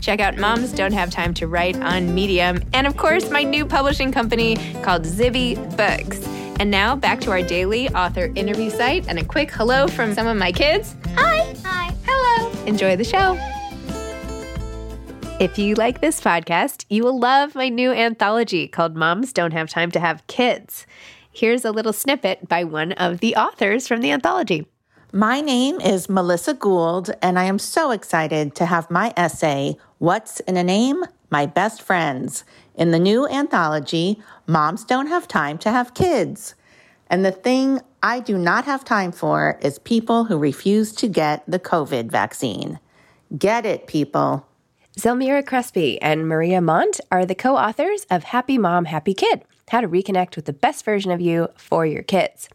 Check out Moms Don't Have Time to Write on Medium. And of course, my new publishing company called Zibby Books. And now back to our daily author interview site and a quick hello from some of my kids. Hi. Hi. Hello. Enjoy the show. If you like this podcast, you will love my new anthology called Moms Don't Have Time to Have Kids. Here's a little snippet by one of the authors from the anthology. My name is Melissa Gould, and I am so excited to have my essay, What's in a Name? My Best Friends, in the new anthology, Moms Don't Have Time to Have Kids. And the thing I do not have time for is people who refuse to get the COVID vaccine. Get it, people. Zelmira Crespi and Maria Montt are the co authors of Happy Mom, Happy Kid How to Reconnect with the Best Version of You for Your Kids.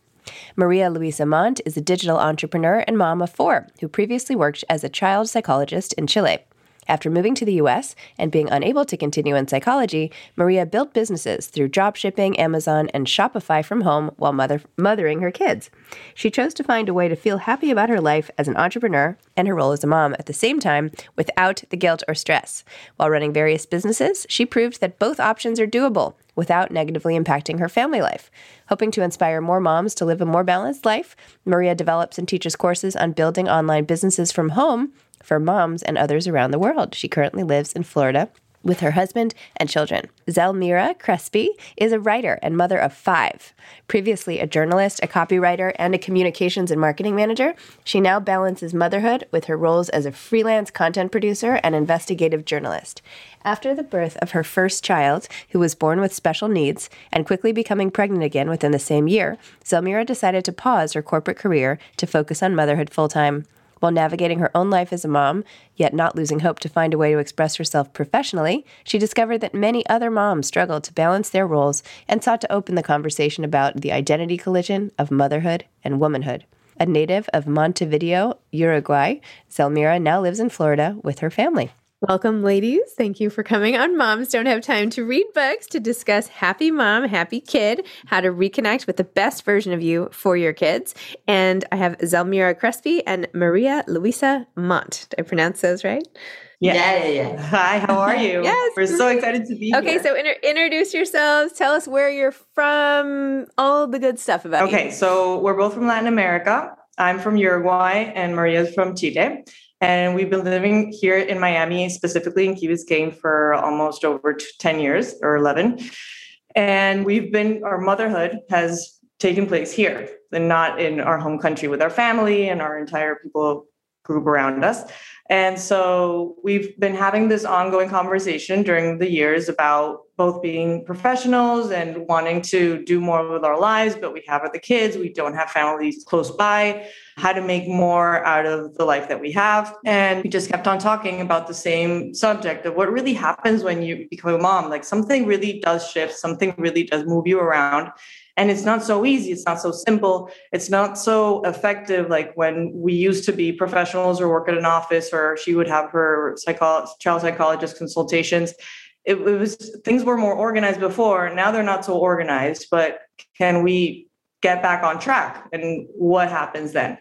Maria Luisa Montt is a digital entrepreneur and mom of four who previously worked as a child psychologist in Chile. After moving to the US and being unable to continue in psychology, Maria built businesses through dropshipping, Amazon, and Shopify from home while mother- mothering her kids. She chose to find a way to feel happy about her life as an entrepreneur and her role as a mom at the same time without the guilt or stress. While running various businesses, she proved that both options are doable without negatively impacting her family life. Hoping to inspire more moms to live a more balanced life, Maria develops and teaches courses on building online businesses from home for moms and others around the world. She currently lives in Florida with her husband and children. Zelmira Crespi is a writer and mother of five. Previously a journalist, a copywriter, and a communications and marketing manager, she now balances motherhood with her roles as a freelance content producer and investigative journalist. After the birth of her first child, who was born with special needs, and quickly becoming pregnant again within the same year, Zelmira decided to pause her corporate career to focus on motherhood full time. While navigating her own life as a mom, yet not losing hope to find a way to express herself professionally, she discovered that many other moms struggled to balance their roles and sought to open the conversation about the identity collision of motherhood and womanhood. A native of Montevideo, Uruguay, Zelmira now lives in Florida with her family. Welcome, ladies. Thank you for coming on Moms Don't Have Time to Read Books to discuss Happy Mom, Happy Kid, how to reconnect with the best version of you for your kids. And I have Zelmira Crespi and Maria Luisa Montt. Did I pronounce those right? Yeah. yeah, yeah, yeah. Hi, how are you? yes. We're so excited to be okay, here. Okay, so inter- introduce yourselves. Tell us where you're from, all the good stuff about okay, you. Okay, so we're both from Latin America. I'm from Uruguay and Maria's from Chile. And we've been living here in Miami, specifically in Key Biscayne, for almost over 10 years or 11. And we've been, our motherhood has taken place here and not in our home country with our family and our entire people group around us. And so we've been having this ongoing conversation during the years about both being professionals and wanting to do more with our lives, but we have other kids, we don't have families close by, how to make more out of the life that we have. And we just kept on talking about the same subject of what really happens when you become a mom. Like something really does shift, something really does move you around. And it's not so easy. It's not so simple. It's not so effective like when we used to be professionals or work at an office or she would have her child psychologist consultations. It, it was things were more organized before. Now they're not so organized, but can we get back on track? And what happens then?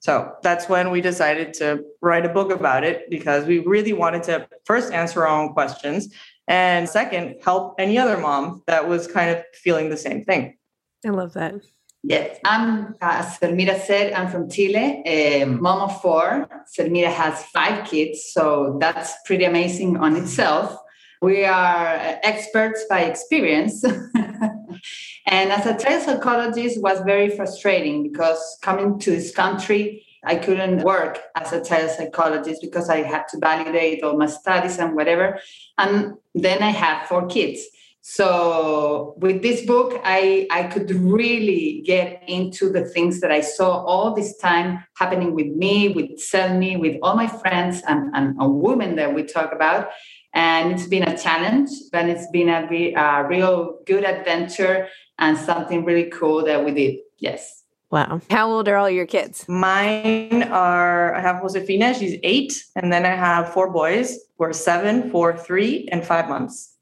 So that's when we decided to write a book about it because we really wanted to first answer our own questions and second, help any other mom that was kind of feeling the same thing. I love that. Yes, I'm, as Zelmira said, I'm from Chile, a mom of four. Zelmira has five kids, so that's pretty amazing on itself. We are uh, experts by experience. and as a child psychologist was very frustrating because coming to this country, I couldn't work as a child psychologist because I had to validate all my studies and whatever. And then I had four kids. So with this book, I, I could really get into the things that I saw all this time happening with me, with Zelmi, with all my friends and, and a woman that we talk about. And it's been a challenge, but it's been a, a real good adventure and something really cool that we did. Yes. Wow. How old are all your kids? Mine are, I have Josefina, she's eight. And then I have four boys who are seven, four, three, and five months.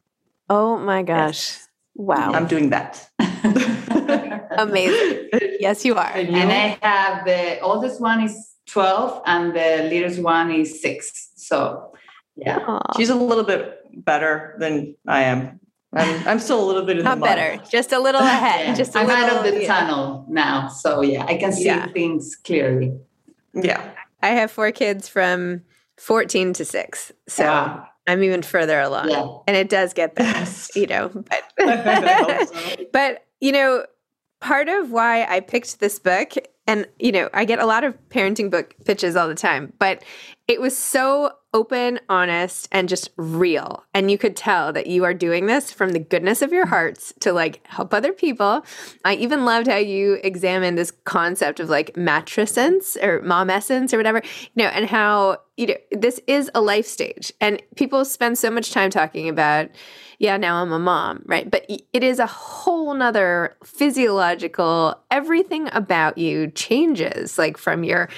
Oh my gosh. Yes. Wow. I'm doing that. Amazing. Yes, you are. And, you? and, I have the oldest one is 12 and the littlest one is six. So, yeah. Aww. She's a little bit better than I am. I'm, I'm still a little bit in Not the mud. better, just a little ahead. yeah. Just a I'm little, out of the yeah. tunnel now, so yeah, I can see yeah. things clearly. Yeah, I have four kids from 14 to six, so wow. I'm even further along, yeah. and it does get better, yes. you know. But but you know, part of why I picked this book and you know i get a lot of parenting book pitches all the time but it was so open honest and just real. And you could tell that you are doing this from the goodness of your hearts to like help other people. I even loved how you examined this concept of like matrescence or mom essence or whatever you know and how you know this is a life stage. And people spend so much time talking about yeah, now I'm a mom, right? But it is a whole nother physiological, everything about you changes, like from your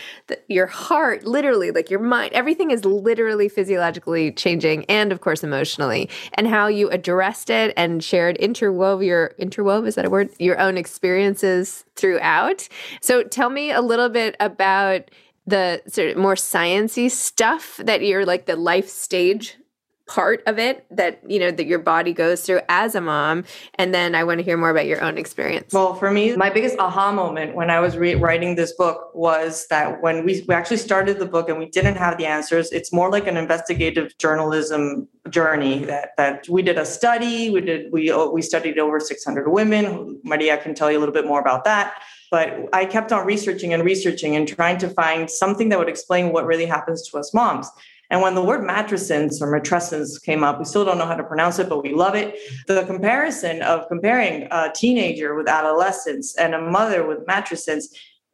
your heart, literally, like your mind, everything is literally physiologically changing, and of course emotionally, and how you addressed it and shared interwove your interwove is that a word? Your own experiences throughout. So tell me a little bit about the sort of more sciency stuff that you're like the life stage part of it that you know that your body goes through as a mom and then i want to hear more about your own experience well for me my biggest aha moment when i was re- writing this book was that when we, we actually started the book and we didn't have the answers it's more like an investigative journalism journey that that we did a study we did we uh, we studied over 600 women maria can tell you a little bit more about that but I kept on researching and researching and trying to find something that would explain what really happens to us moms. And when the word matrescence or matrescence came up, we still don't know how to pronounce it, but we love it. The comparison of comparing a teenager with adolescence and a mother with matrescence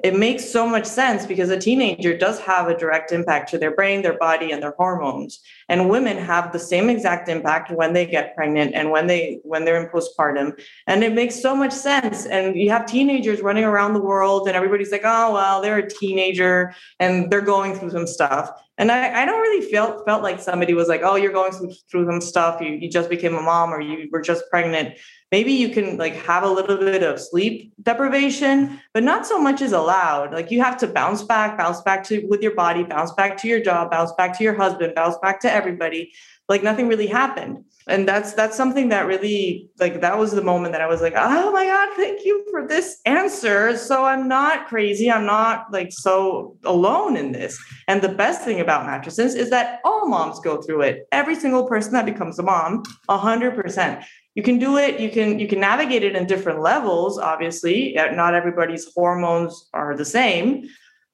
it makes so much sense because a teenager does have a direct impact to their brain, their body, and their hormones. And women have the same exact impact when they get pregnant and when they when they're in postpartum. And it makes so much sense. And you have teenagers running around the world, and everybody's like, "Oh well, they're a teenager and they're going through some stuff." And I, I don't really feel felt like somebody was like, oh, you're going through some stuff. You, you just became a mom or you were just pregnant. Maybe you can like have a little bit of sleep deprivation, but not so much is allowed. Like you have to bounce back, bounce back to with your body, bounce back to your job, bounce back to your husband, bounce back to everybody. Like nothing really happened. And that's that's something that really like that was the moment that i was like oh my god thank you for this answer. So i'm not crazy. I'm not like so alone in this. And the best thing about matrescence is that all moms go through it. Every single person that becomes a mom 100% you can do it. You can you can navigate it in different levels obviously. Uh, not everybody's hormones are the same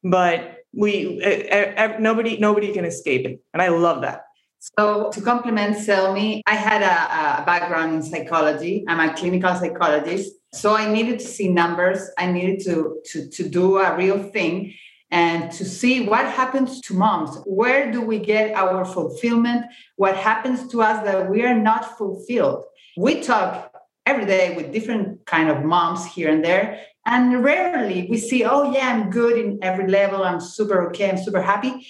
but we nobody nobody can escape it. And i love that so, to complement Zelmi, I had a, a, background in psychology. I'm a clinical psychologist. So, I needed to see numbers. I needed to, to, to do a real thing and to see what happens to moms. Where do we get our fulfillment? What happens to us that we are not fulfilled? We talk every day with different kind of moms here and there and rarely we see oh yeah i'm good in every level i'm super okay i'm super happy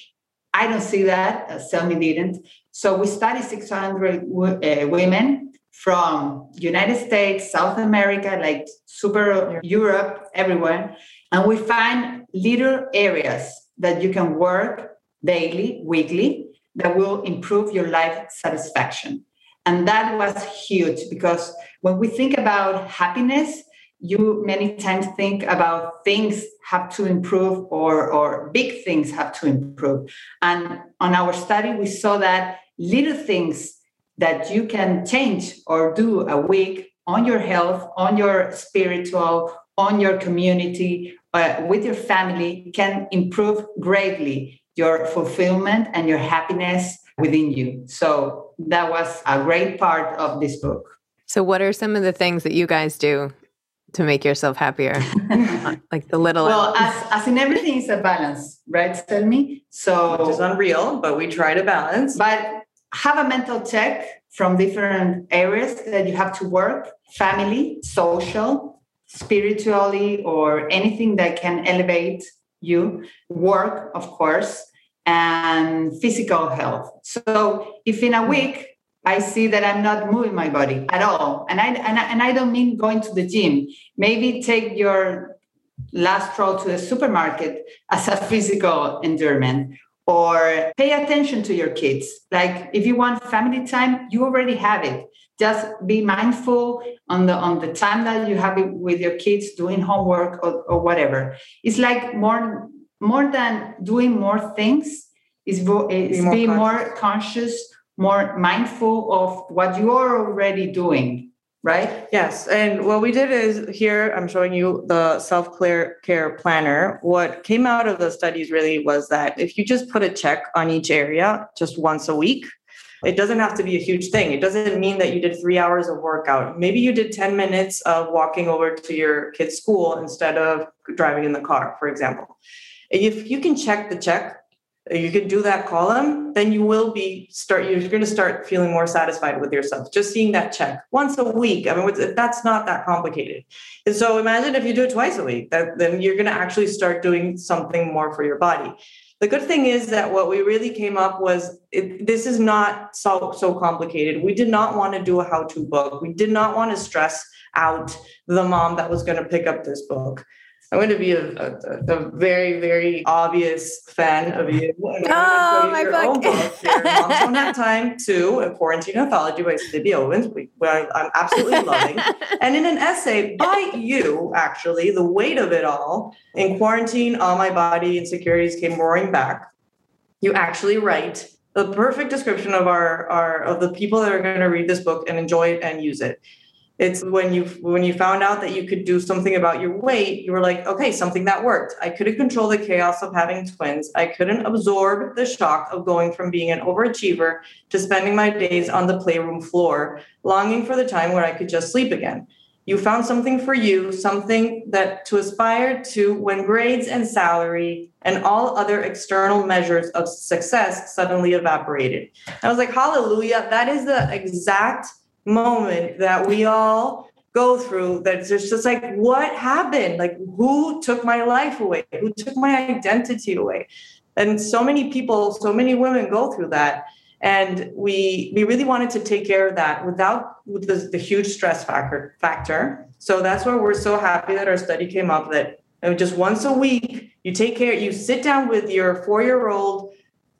I don't see that. Uh, Zelmi didn't. So we studied 600 w- uh, women from United States, South America, like super Europe, everywhere, and we find little areas that you can work daily, weekly, that will improve your life satisfaction. And that was huge because when we think about happiness, you many times think about things have to improve or, or big things have to improve. And on our study, we saw that little things that you can change or do a week on your health, on your spiritual, on your community, uh, with your family can improve greatly your fulfillment and your happiness within you. So that was a great part of this book. So, what are some of the things that you guys do to make yourself happier? like the little. Well, as, as in everything, is a balance, right? Tell me. So it's unreal, but we try to balance. But have a mental check from different areas that you have to work: family, social, spiritually, or anything that can elevate you. Work, of course, and physical health. So if in a week I see that I'm not moving my body at all. And I, and I, and I don't mean going to the gym. Maybe take your last stroll to the supermarket as a physical endurance or pay attention to your kids. Like if you want family time, you already have it. Just be mindful on the on the time that you have it with your kids doing homework or, or whatever. It's like more more than doing more things is, is be more, be more conscious more mindful of what you are already doing right? Yes and what we did is here i'm showing you the self-care planner. What came out of the studies really was that if you just put a check on each area just once a week it doesn't have to be a huge thing. It doesn't mean that you did three hours of workout. Maybe you did 10 minutes of walking over to your kid's school instead of driving in the car for example. If you can check the check you can do that column then you will be start you're going to start feeling more satisfied with yourself. Just seeing that check once a week i mean that's not that complicated. And so imagine if you do it twice a week that then you're going to actually start doing something more for your body. The good thing is that what we really came up was it, this is not so so complicated. We did not want to do a how-to book. We did not want to stress out the mom that was going to pick up this book I'm going to be a, a, a very, very obvious fan of you. oh, my book. Moms Don't Have Time to A Quarantine Anthology by Zibby Owens, which I'm absolutely loving. and in an essay by you, actually, the weight of it all, in quarantine, all my body insecurities came roaring back. You actually write the perfect description of our, our of the people that are going to read this book and enjoy it and use it it's when you when you found out that you could do something about your weight you were like okay something that worked. I couldn't control the chaos of having twins. I couldn't absorb the shock of going from being an overachiever to spending my days on the playroom floor longing for the time where i could just sleep again. You found something for you something that to aspire to when grades and salary and all other external measures of success suddenly evaporated. I was like hallelujah that is the exact moment that we all go through that's just, just like what happened like who took my life away who took my identity away And so many people, so many women go through that. And we we really wanted to take care of that without with the, the huge stress factor factor. So that's why we're so happy that our study came up that just once a week you take care, you sit down with your four-year-old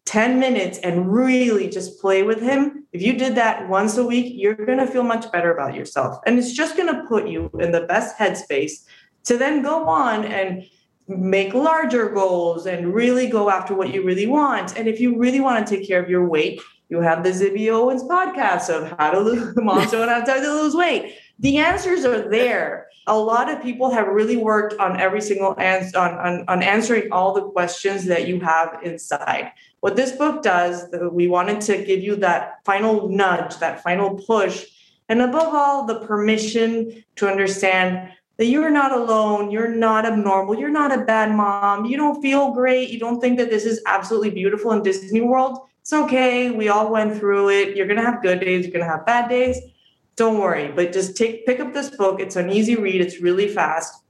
10 minutes and really just play with him. If you did that once a week, you're going to feel much better about yourself. And it's just going to put you in the best headspace to then go on and make larger goals and really go after what you really want. And if you really want to take care of your weight, you have the Zibby Owens podcast of how to lose moms don't have time to lose weight. The answers are there. A lot of people have really worked on every single answer on, on, on answering all the questions that you have inside. What this book does, we wanted to give you that final nudge, that final push, and above all, the permission to understand that you're not alone, you're not abnormal, you're not a bad mom, you don't feel great, you don't think that this is absolutely beautiful in Disney World. It's okay. We all went through it. You're going to have good days, you're going to have bad days. Don't worry, but just take pick up this book. It's an easy read, it's really fast.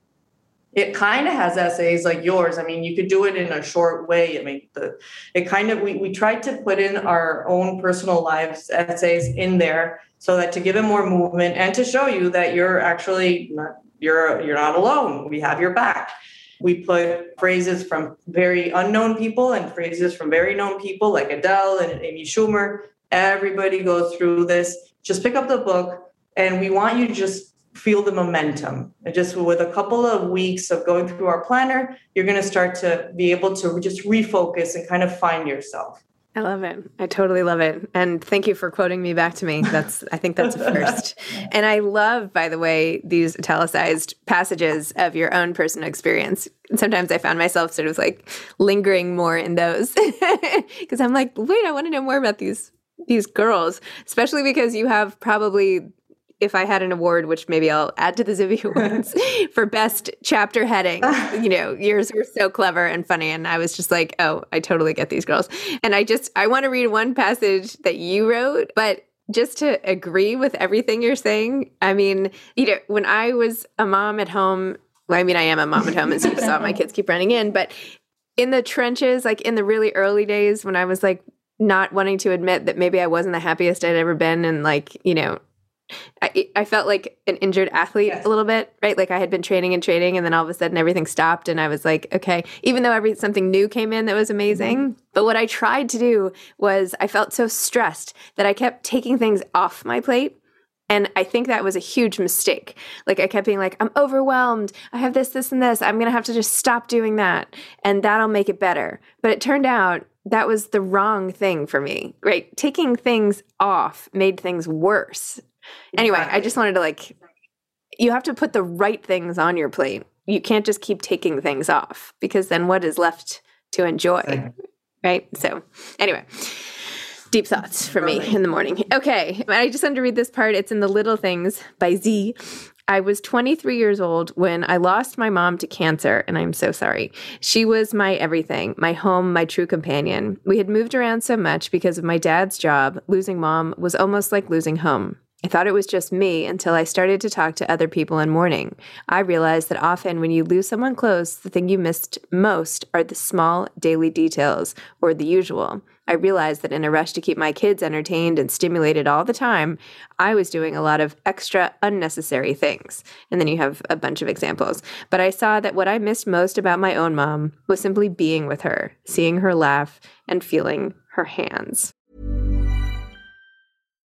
It kind of has essays like yours. I mean, you could do it in a short way. I mean, the it kind of we we tried to put in our own personal lives essays in there so that to give it more movement and to show you that you're actually not you're you're not alone. We have your back. We put phrases from very unknown people and phrases from very known people like Adele and Amy Schumer. Everybody goes through this. Just pick up the book, and we want you to just feel the momentum. And just with a couple of weeks of going through our planner, you're going to start to be able to just refocus and kind of find yourself. I love it. I totally love it. And thank you for quoting me back to me. That's I think that's a first. and I love, by the way, these italicized passages of your own personal experience. Sometimes I found myself sort of like lingering more in those because I'm like, wait, I want to know more about these these girls, especially because you have probably if I had an award, which maybe I'll add to the Zibby Awards for best chapter heading, you know, yours were so clever and funny. And I was just like, oh, I totally get these girls. And I just, I want to read one passage that you wrote, but just to agree with everything you're saying. I mean, you know, when I was a mom at home, well, I mean, I am a mom at home, and so you saw my kids keep running in, but in the trenches, like in the really early days when I was like not wanting to admit that maybe I wasn't the happiest I'd ever been and like, you know, I, I felt like an injured athlete yes. a little bit, right? Like I had been training and training, and then all of a sudden everything stopped, and I was like, okay. Even though every something new came in that was amazing, mm-hmm. but what I tried to do was I felt so stressed that I kept taking things off my plate. And I think that was a huge mistake. Like I kept being like, I'm overwhelmed. I have this, this, and this. I'm going to have to just stop doing that. And that'll make it better. But it turned out that was the wrong thing for me, right? Taking things off made things worse. Anyway, I just wanted to like, you have to put the right things on your plate. You can't just keep taking things off because then what is left to enjoy? Right. So, anyway, deep thoughts for me in the morning. Okay. I just wanted to read this part. It's in The Little Things by Z. I was 23 years old when I lost my mom to cancer, and I'm so sorry. She was my everything, my home, my true companion. We had moved around so much because of my dad's job. Losing mom was almost like losing home. I thought it was just me until I started to talk to other people in mourning. I realized that often when you lose someone close, the thing you missed most are the small daily details or the usual. I realized that in a rush to keep my kids entertained and stimulated all the time, I was doing a lot of extra unnecessary things. And then you have a bunch of examples. But I saw that what I missed most about my own mom was simply being with her, seeing her laugh, and feeling her hands.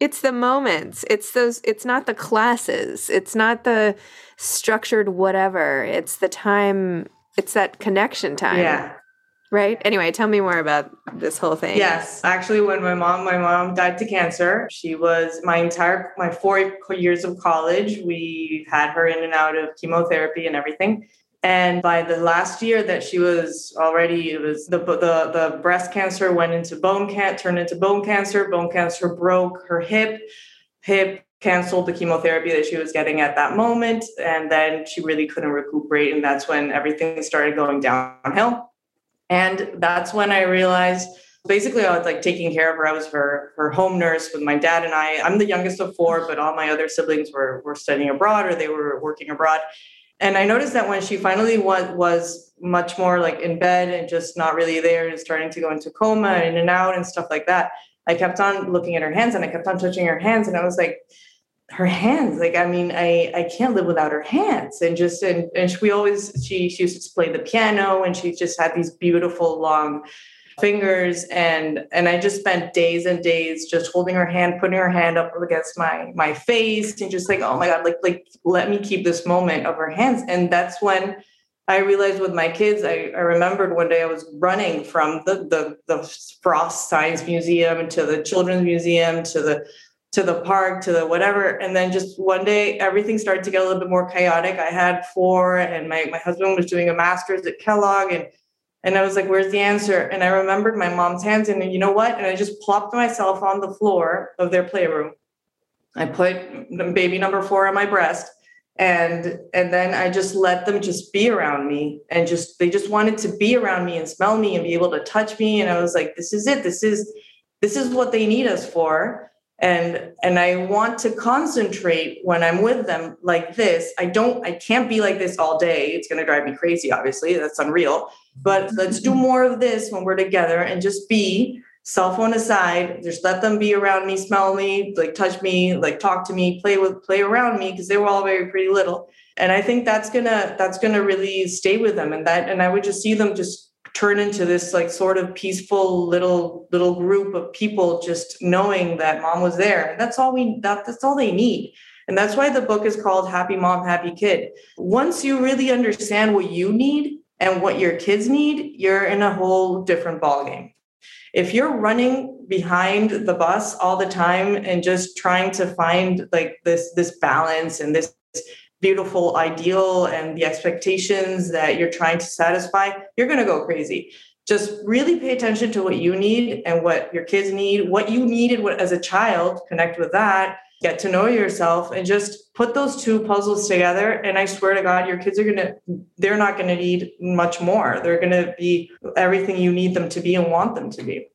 it's the moments. It's those. It's not the classes. It's not the structured whatever. It's the time. It's that connection time. Yeah. Right. Anyway, tell me more about this whole thing. Yes, actually, when my mom, my mom died to cancer. She was my entire my four years of college. We had her in and out of chemotherapy and everything. And by the last year that she was already, it was the the the breast cancer went into bone cancer, turned into bone cancer. Bone cancer broke her hip. Hip canceled the chemotherapy that she was getting at that moment, and then she really couldn't recuperate. And that's when everything started going downhill. And that's when I realized basically I was like taking care of her. I was her her home nurse with my dad and I. I'm the youngest of four, but all my other siblings were were studying abroad or they were working abroad. And I noticed that when she finally was was much more like in bed and just not really there and starting to go into coma in and out and stuff like that, I kept on looking at her hands and I kept on touching her hands and I was like, her hands like i mean i i can't live without her hands. And just and, and she, we always she she used to play the piano and she just had these beautiful long fingers and and i just spent days and days just holding her hand putting her hand up against my my face and just like oh my god like like let me keep this moment of her hands. And that's when I realized with my kids, I, I remembered one day I was running from the, the the Frost Science Museum to the Children's Museum to the to the park to the whatever. And then just one day everything started to get a little bit more chaotic. I had four and my, my husband was doing a master's at kellogg and and i was like where's the answer? And i remembered my mom's hands and you know what? And i just plopped myself on the floor of their playroom. I put baby number four on my breast and and then i just let them just be around me and just they just wanted to be around me and smell me and be able to touch me. And i was like this is it. This is this is what they need us for. And and i want to concentrate when i'm with them like this. I don't i can't be like this all day. It's to drive me crazy obviously. That's unreal but let's do more of this when we're together and just be. Cell phone aside just let them be around me smell me like touch me like talk to me play with play around me because they were all very pretty little. And i think that's gonna that's gonna really stay with them and that and i would just see them just turn into this like sort of peaceful little little group of people just knowing that mom was there. And that's all we that, that's all they need. And that's why the book is called happy mom happy kid. Once you really understand what you need and what your kids need you're in a whole different ballgame if you're running behind the bus all the time and just trying to find like this this balance and this beautiful ideal and the expectations that you're trying to satisfy, you're going to go crazy. Just really pay attention to what you need and what your kids need, what you needed as a child, connect with that, get to know yourself, and just put those two puzzles together. And I swear to God, your kids are going to, they're not going to need much more. They're going to be everything you need them to be and want them to be.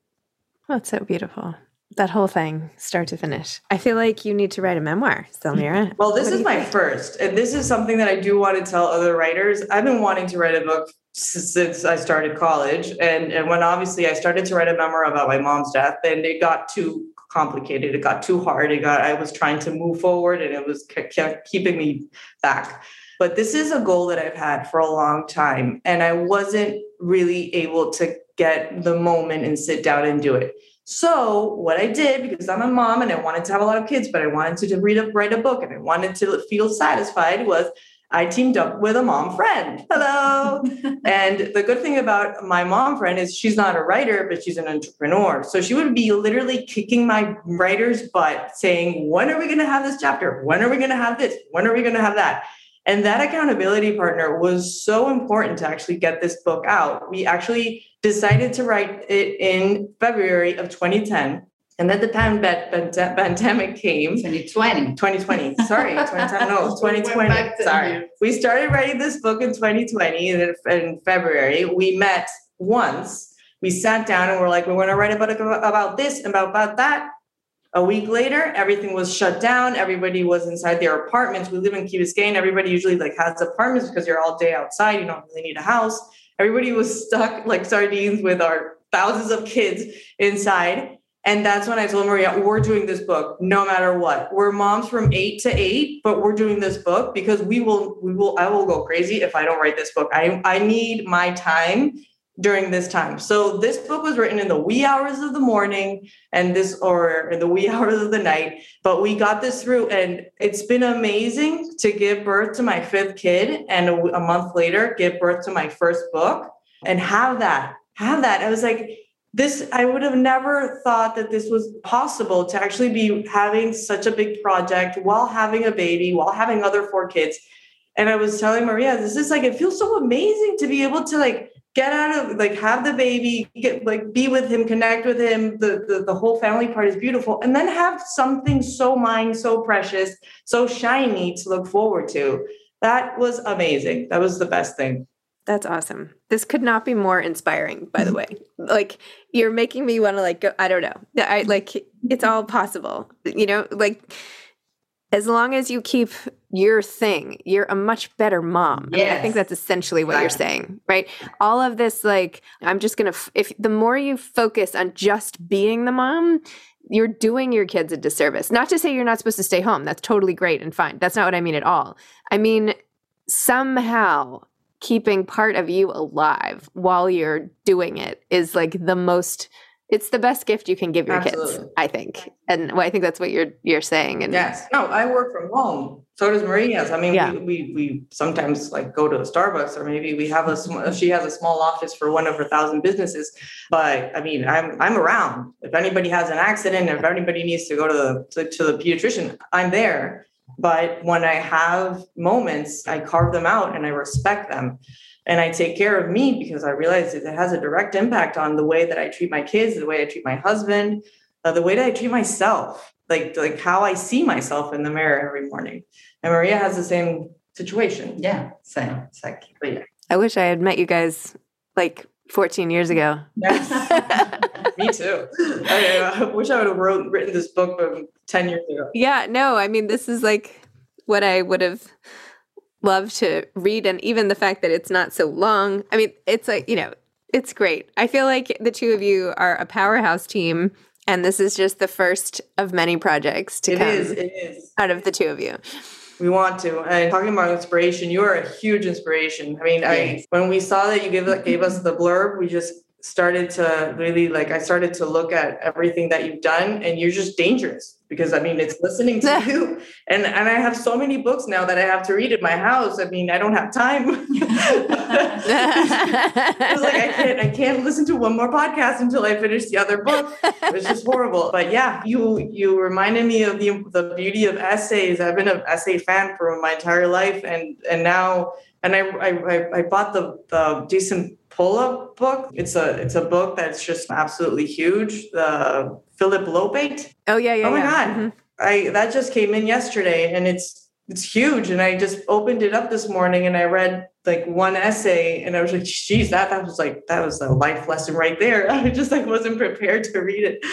Oh, that's so beautiful. that whole thing, start to finish. I feel like you need to write a memoir, Zelmira. Well, this What is my think? first, and this is something that I do want to tell other writers. I've been wanting to write a book since I started college, and and when obviously I started to write a memoir about my mom's death, and it got too complicated, it got too hard. It got I was trying to move forward, and it was kept keeping me back. But this is a goal that I've had for a long time, and I wasn't really able to get the moment and sit down and do it. So what I did, because I'm a mom and I wanted to have a lot of kids, but I wanted to read a write a book and I wanted to feel satisfied, was I teamed up with a mom friend. Hello. and the good thing about my mom friend is she's not a writer, but she's an entrepreneur. So she would be literally kicking my writer's butt, saying, When are we going to have this chapter? When are we going to have this? When are we going to have that? And that accountability partner was so important to actually get this book out. We actually decided to write it in February of 2010. And then the time pan- pandemic came. 2020. 2020. Sorry, 2010. No, 2020. back 10 Sorry. We started writing this book in 2020 in, in February. We met once. We sat down and we're like, we want to write about, about this and about, about that. A week later, everything was shut down. Everybody was inside their apartments. We live in Key Biscayne. Everybody usually like has apartments because you're all day outside. You don't really need a house. Everybody was stuck like sardines with our thousands of kids inside. And that's when I told Maria, we're doing this book no matter what. We're moms from eight to eight, but we're doing this book because we will, we will, I will go crazy if I don't write this book. I, I need my time during this time. So this book was written in the wee hours of the morning and this or in the wee hours of the night, but we got this through and it's been amazing to give birth to my fifth kid and a, a month later give birth to my first book and have that have that. I was like this I would have never thought that this was possible to actually be having such a big project while having a baby, while having other four kids. And I was telling Maria, this is like it feels so amazing to be able to like get out of like have the baby get like be with him connect with him. The, the the whole family part is beautiful. And then have something so mine so precious so shiny to look forward to. That was amazing. That was the best thing That's awesome. This could not be more inspiring, by the mm-hmm. way. Like you're making me want to like go I don't know. I like it's all possible. You know, like as long as you keep your thing, you're a much better mom. I, mean, I think that's essentially what you're saying, right? All of this like I'm just going to if the more you focus on just being the mom, you're doing your kids a disservice. Not to say you're not supposed to stay home. That's totally great and fine. That's not what I mean at all. I mean somehow keeping part of you alive while you're doing it is like the most it's the best gift you can give your kids i think and well, i think that's what you're you're saying and Yes. No, I work from home. So does Maria's. I mean, Yeah. we, we we sometimes like go to a Starbucks or maybe we have a sm- uh, she has a small office for one of her thousand businesses. But I mean, I'm I'm around. If anybody has an accident, if anybody needs to go to the to, to the pediatrician, I'm there. But when I have moments, I carve them out and I respect them. And I take care of me because I realize that it has a direct impact on the way that I treat my kids, the way I treat my husband, uh, the way that I treat myself, like like how I see myself in the mirror every morning. And Maria has the same situation. Yeah, same. Exactly. But yeah, i wish i had met you guys like 14 years ago Yes. me too. I, uh, wish I would have wrote written this book um, ten years ago. yeah no i mean this is like what i would have loved to read and even the fact that it's not so long i mean it's like you know it's great i feel like the two of you are a powerhouse team and this is just the first of many projects to It come is. It is. out of the two of you We want to. And talking about inspiration, you are a huge inspiration. I mean, I when we saw that you gave gave us the blurb, we just started to really like I started to look at everything that you've done and you're just dangerous because I mean it's listening to you and and I have so many books now that I have to read at my house. I mean, I don't have time. was like I can't I can't listen to one more podcast until I finish the other book. It's just horrible. But yeah, you you reminded me of the the beauty of essays. I've been an essay fan for my entire life, and and now and I I, I- I bought the the Jason Pola book. It's a it's a book that's just absolutely huge. The Phillip Lopate. oh yeah yeah Oh my yeah. god. Mhm. I that just came in yesterday and it's it's huge. And I just opened it up this morning and I read like one essay and I was like, geez, that, that was like, that was a life lesson right there. I just like wasn't prepared to read it.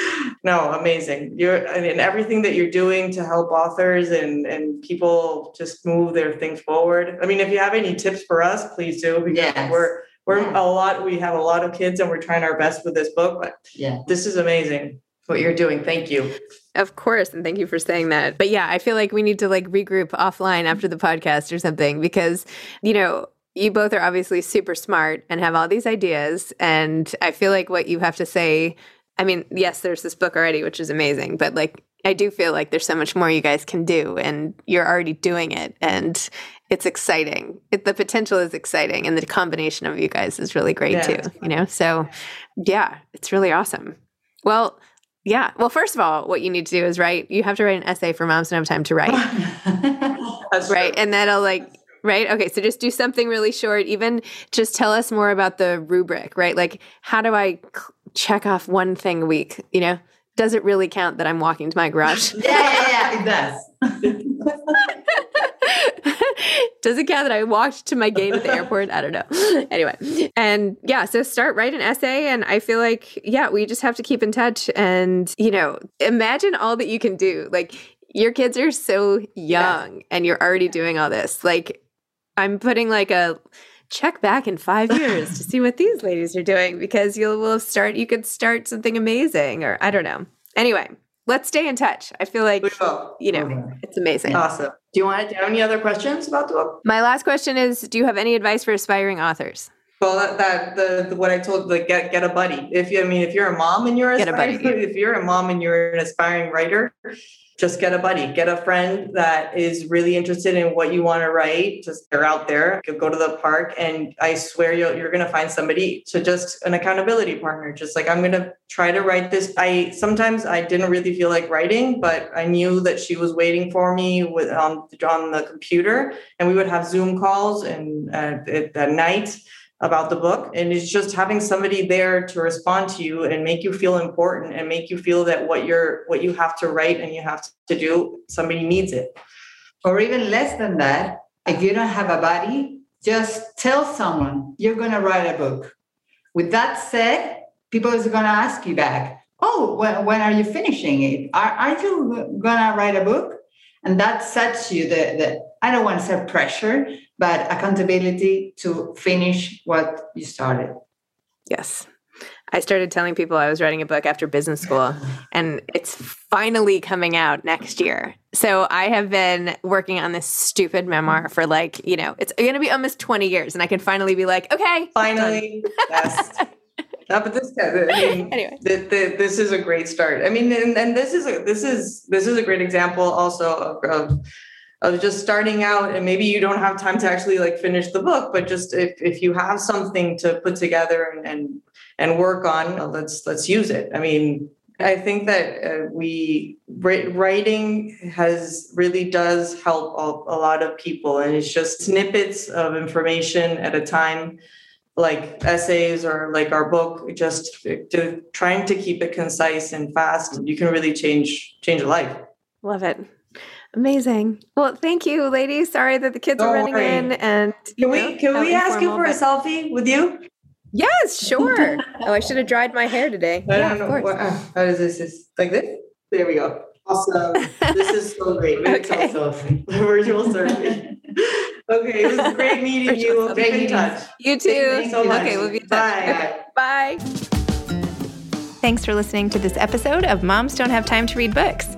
No, amazing. You're, I mean, everything that you're doing to help authors and, and people just move their things forward. I mean, if you have any tips for us, please do, because Yes. we're, we're Yeah. a lot, we have a lot of kids and we're trying our best with this book, but Yeah. this is amazing what you're doing. Thank you. Of course, and thank you for saying that. But yeah, I feel like we need to like regroup offline after the podcast or something because, you know, you both are obviously super smart and have all these ideas. And I feel like what you have to say, I mean, yes, there's this book already, which is amazing, but like, I do feel like there's so much more you guys can do, and you're already doing it. And it's exciting. It, the potential is exciting. And the combination of you guys is really great Yeah. too, you know? So, yeah, it's really awesome. Well, yeah. Well, first of all, what you need to do is write. You have to write an essay for moms don't have time to write, That's right? true. And that'll like, right? Okay. So just do something really short. Even just tell us more about the rubric, right? Like, how do I check off one thing a week? You know, does it really count that I'm walking to my garage? yeah, yeah, yeah, it does. Does it count that I walked to my gate at the airport? I don't know. Anyway, and yeah, so start write an essay, and I feel like yeah, we just have to keep in touch, and you know, imagine all that you can do. Like your kids are so young, and you're already doing all this. Like I'm putting like a check back in five years to see what these ladies are doing because you'll will start. You could start something amazing, or I don't know. Anyway, let's stay in touch. I feel like you know it's amazing. Awesome. Do you want to do any other questions about the book? My last question is Do you have any advice for aspiring authors? Well, that, that the, the what I told like get get a buddy. If you I mean if you're a mom and you're Get a buddy. if you're a mom and you're an aspiring writer, just get a buddy. Get a friend that is really interested in what you want to write. Just they're out there. Go go to the park, and I swear you're you're gonna find somebody to just an accountability partner. Just like I'm gonna try to write this. I sometimes I didn't really feel like writing, but I knew that she was waiting for me with on on the computer, and we would have Zoom calls and uh, at, at night about the book and it's just having somebody there to respond to you and make you feel important and make you feel that what you're what you have to write and you have to do somebody needs it or even less than that, if you don't have a buddy, just tell someone you're going to write a book. With that said, people is going to ask you back, oh, when, when are you finishing it? Are, are you to write a book? And that sets you the, the, I don't want to say pressure, but accountability to finish what you started. Yes. I started telling people I was writing a book after business school, and it's finally coming out next year. So I have been working on this stupid memoir for like, you know, it's going to be almost 20 years, and I can finally be like, okay, finally yes no, but this I mean, Anyway. the, the, this is a great start i mean and, and this is a this is this is a great example also of, of of just starting out and maybe you don't have time to actually like finish the book but just if, if you have something to put together and and, and work on uh, let's let's use it i mean i think that uh, we writing has really does help a, a lot of people and it's just snippets of information at a time like essays or like our book just to, trying to keep it concise and fast you can really change change a life love it. Amazing. Well, thank you, ladies. Sorry that the kids are Don't running worry. in. And can we know, can we ask you for a selfie with you Yes, sure. oh, I should have dried my hair today. I yeah, don't know of course. uh, how does this is like this there we go awesome this is so great Okay. virtual selfie virtual selfie okay it was great meeting you we'll Great keep in touch You too. Thank you so much. Okay, we'll be in touch. Bye. Bye. Thanks for listening to this episode of Moms Don't Have Time to Read Books.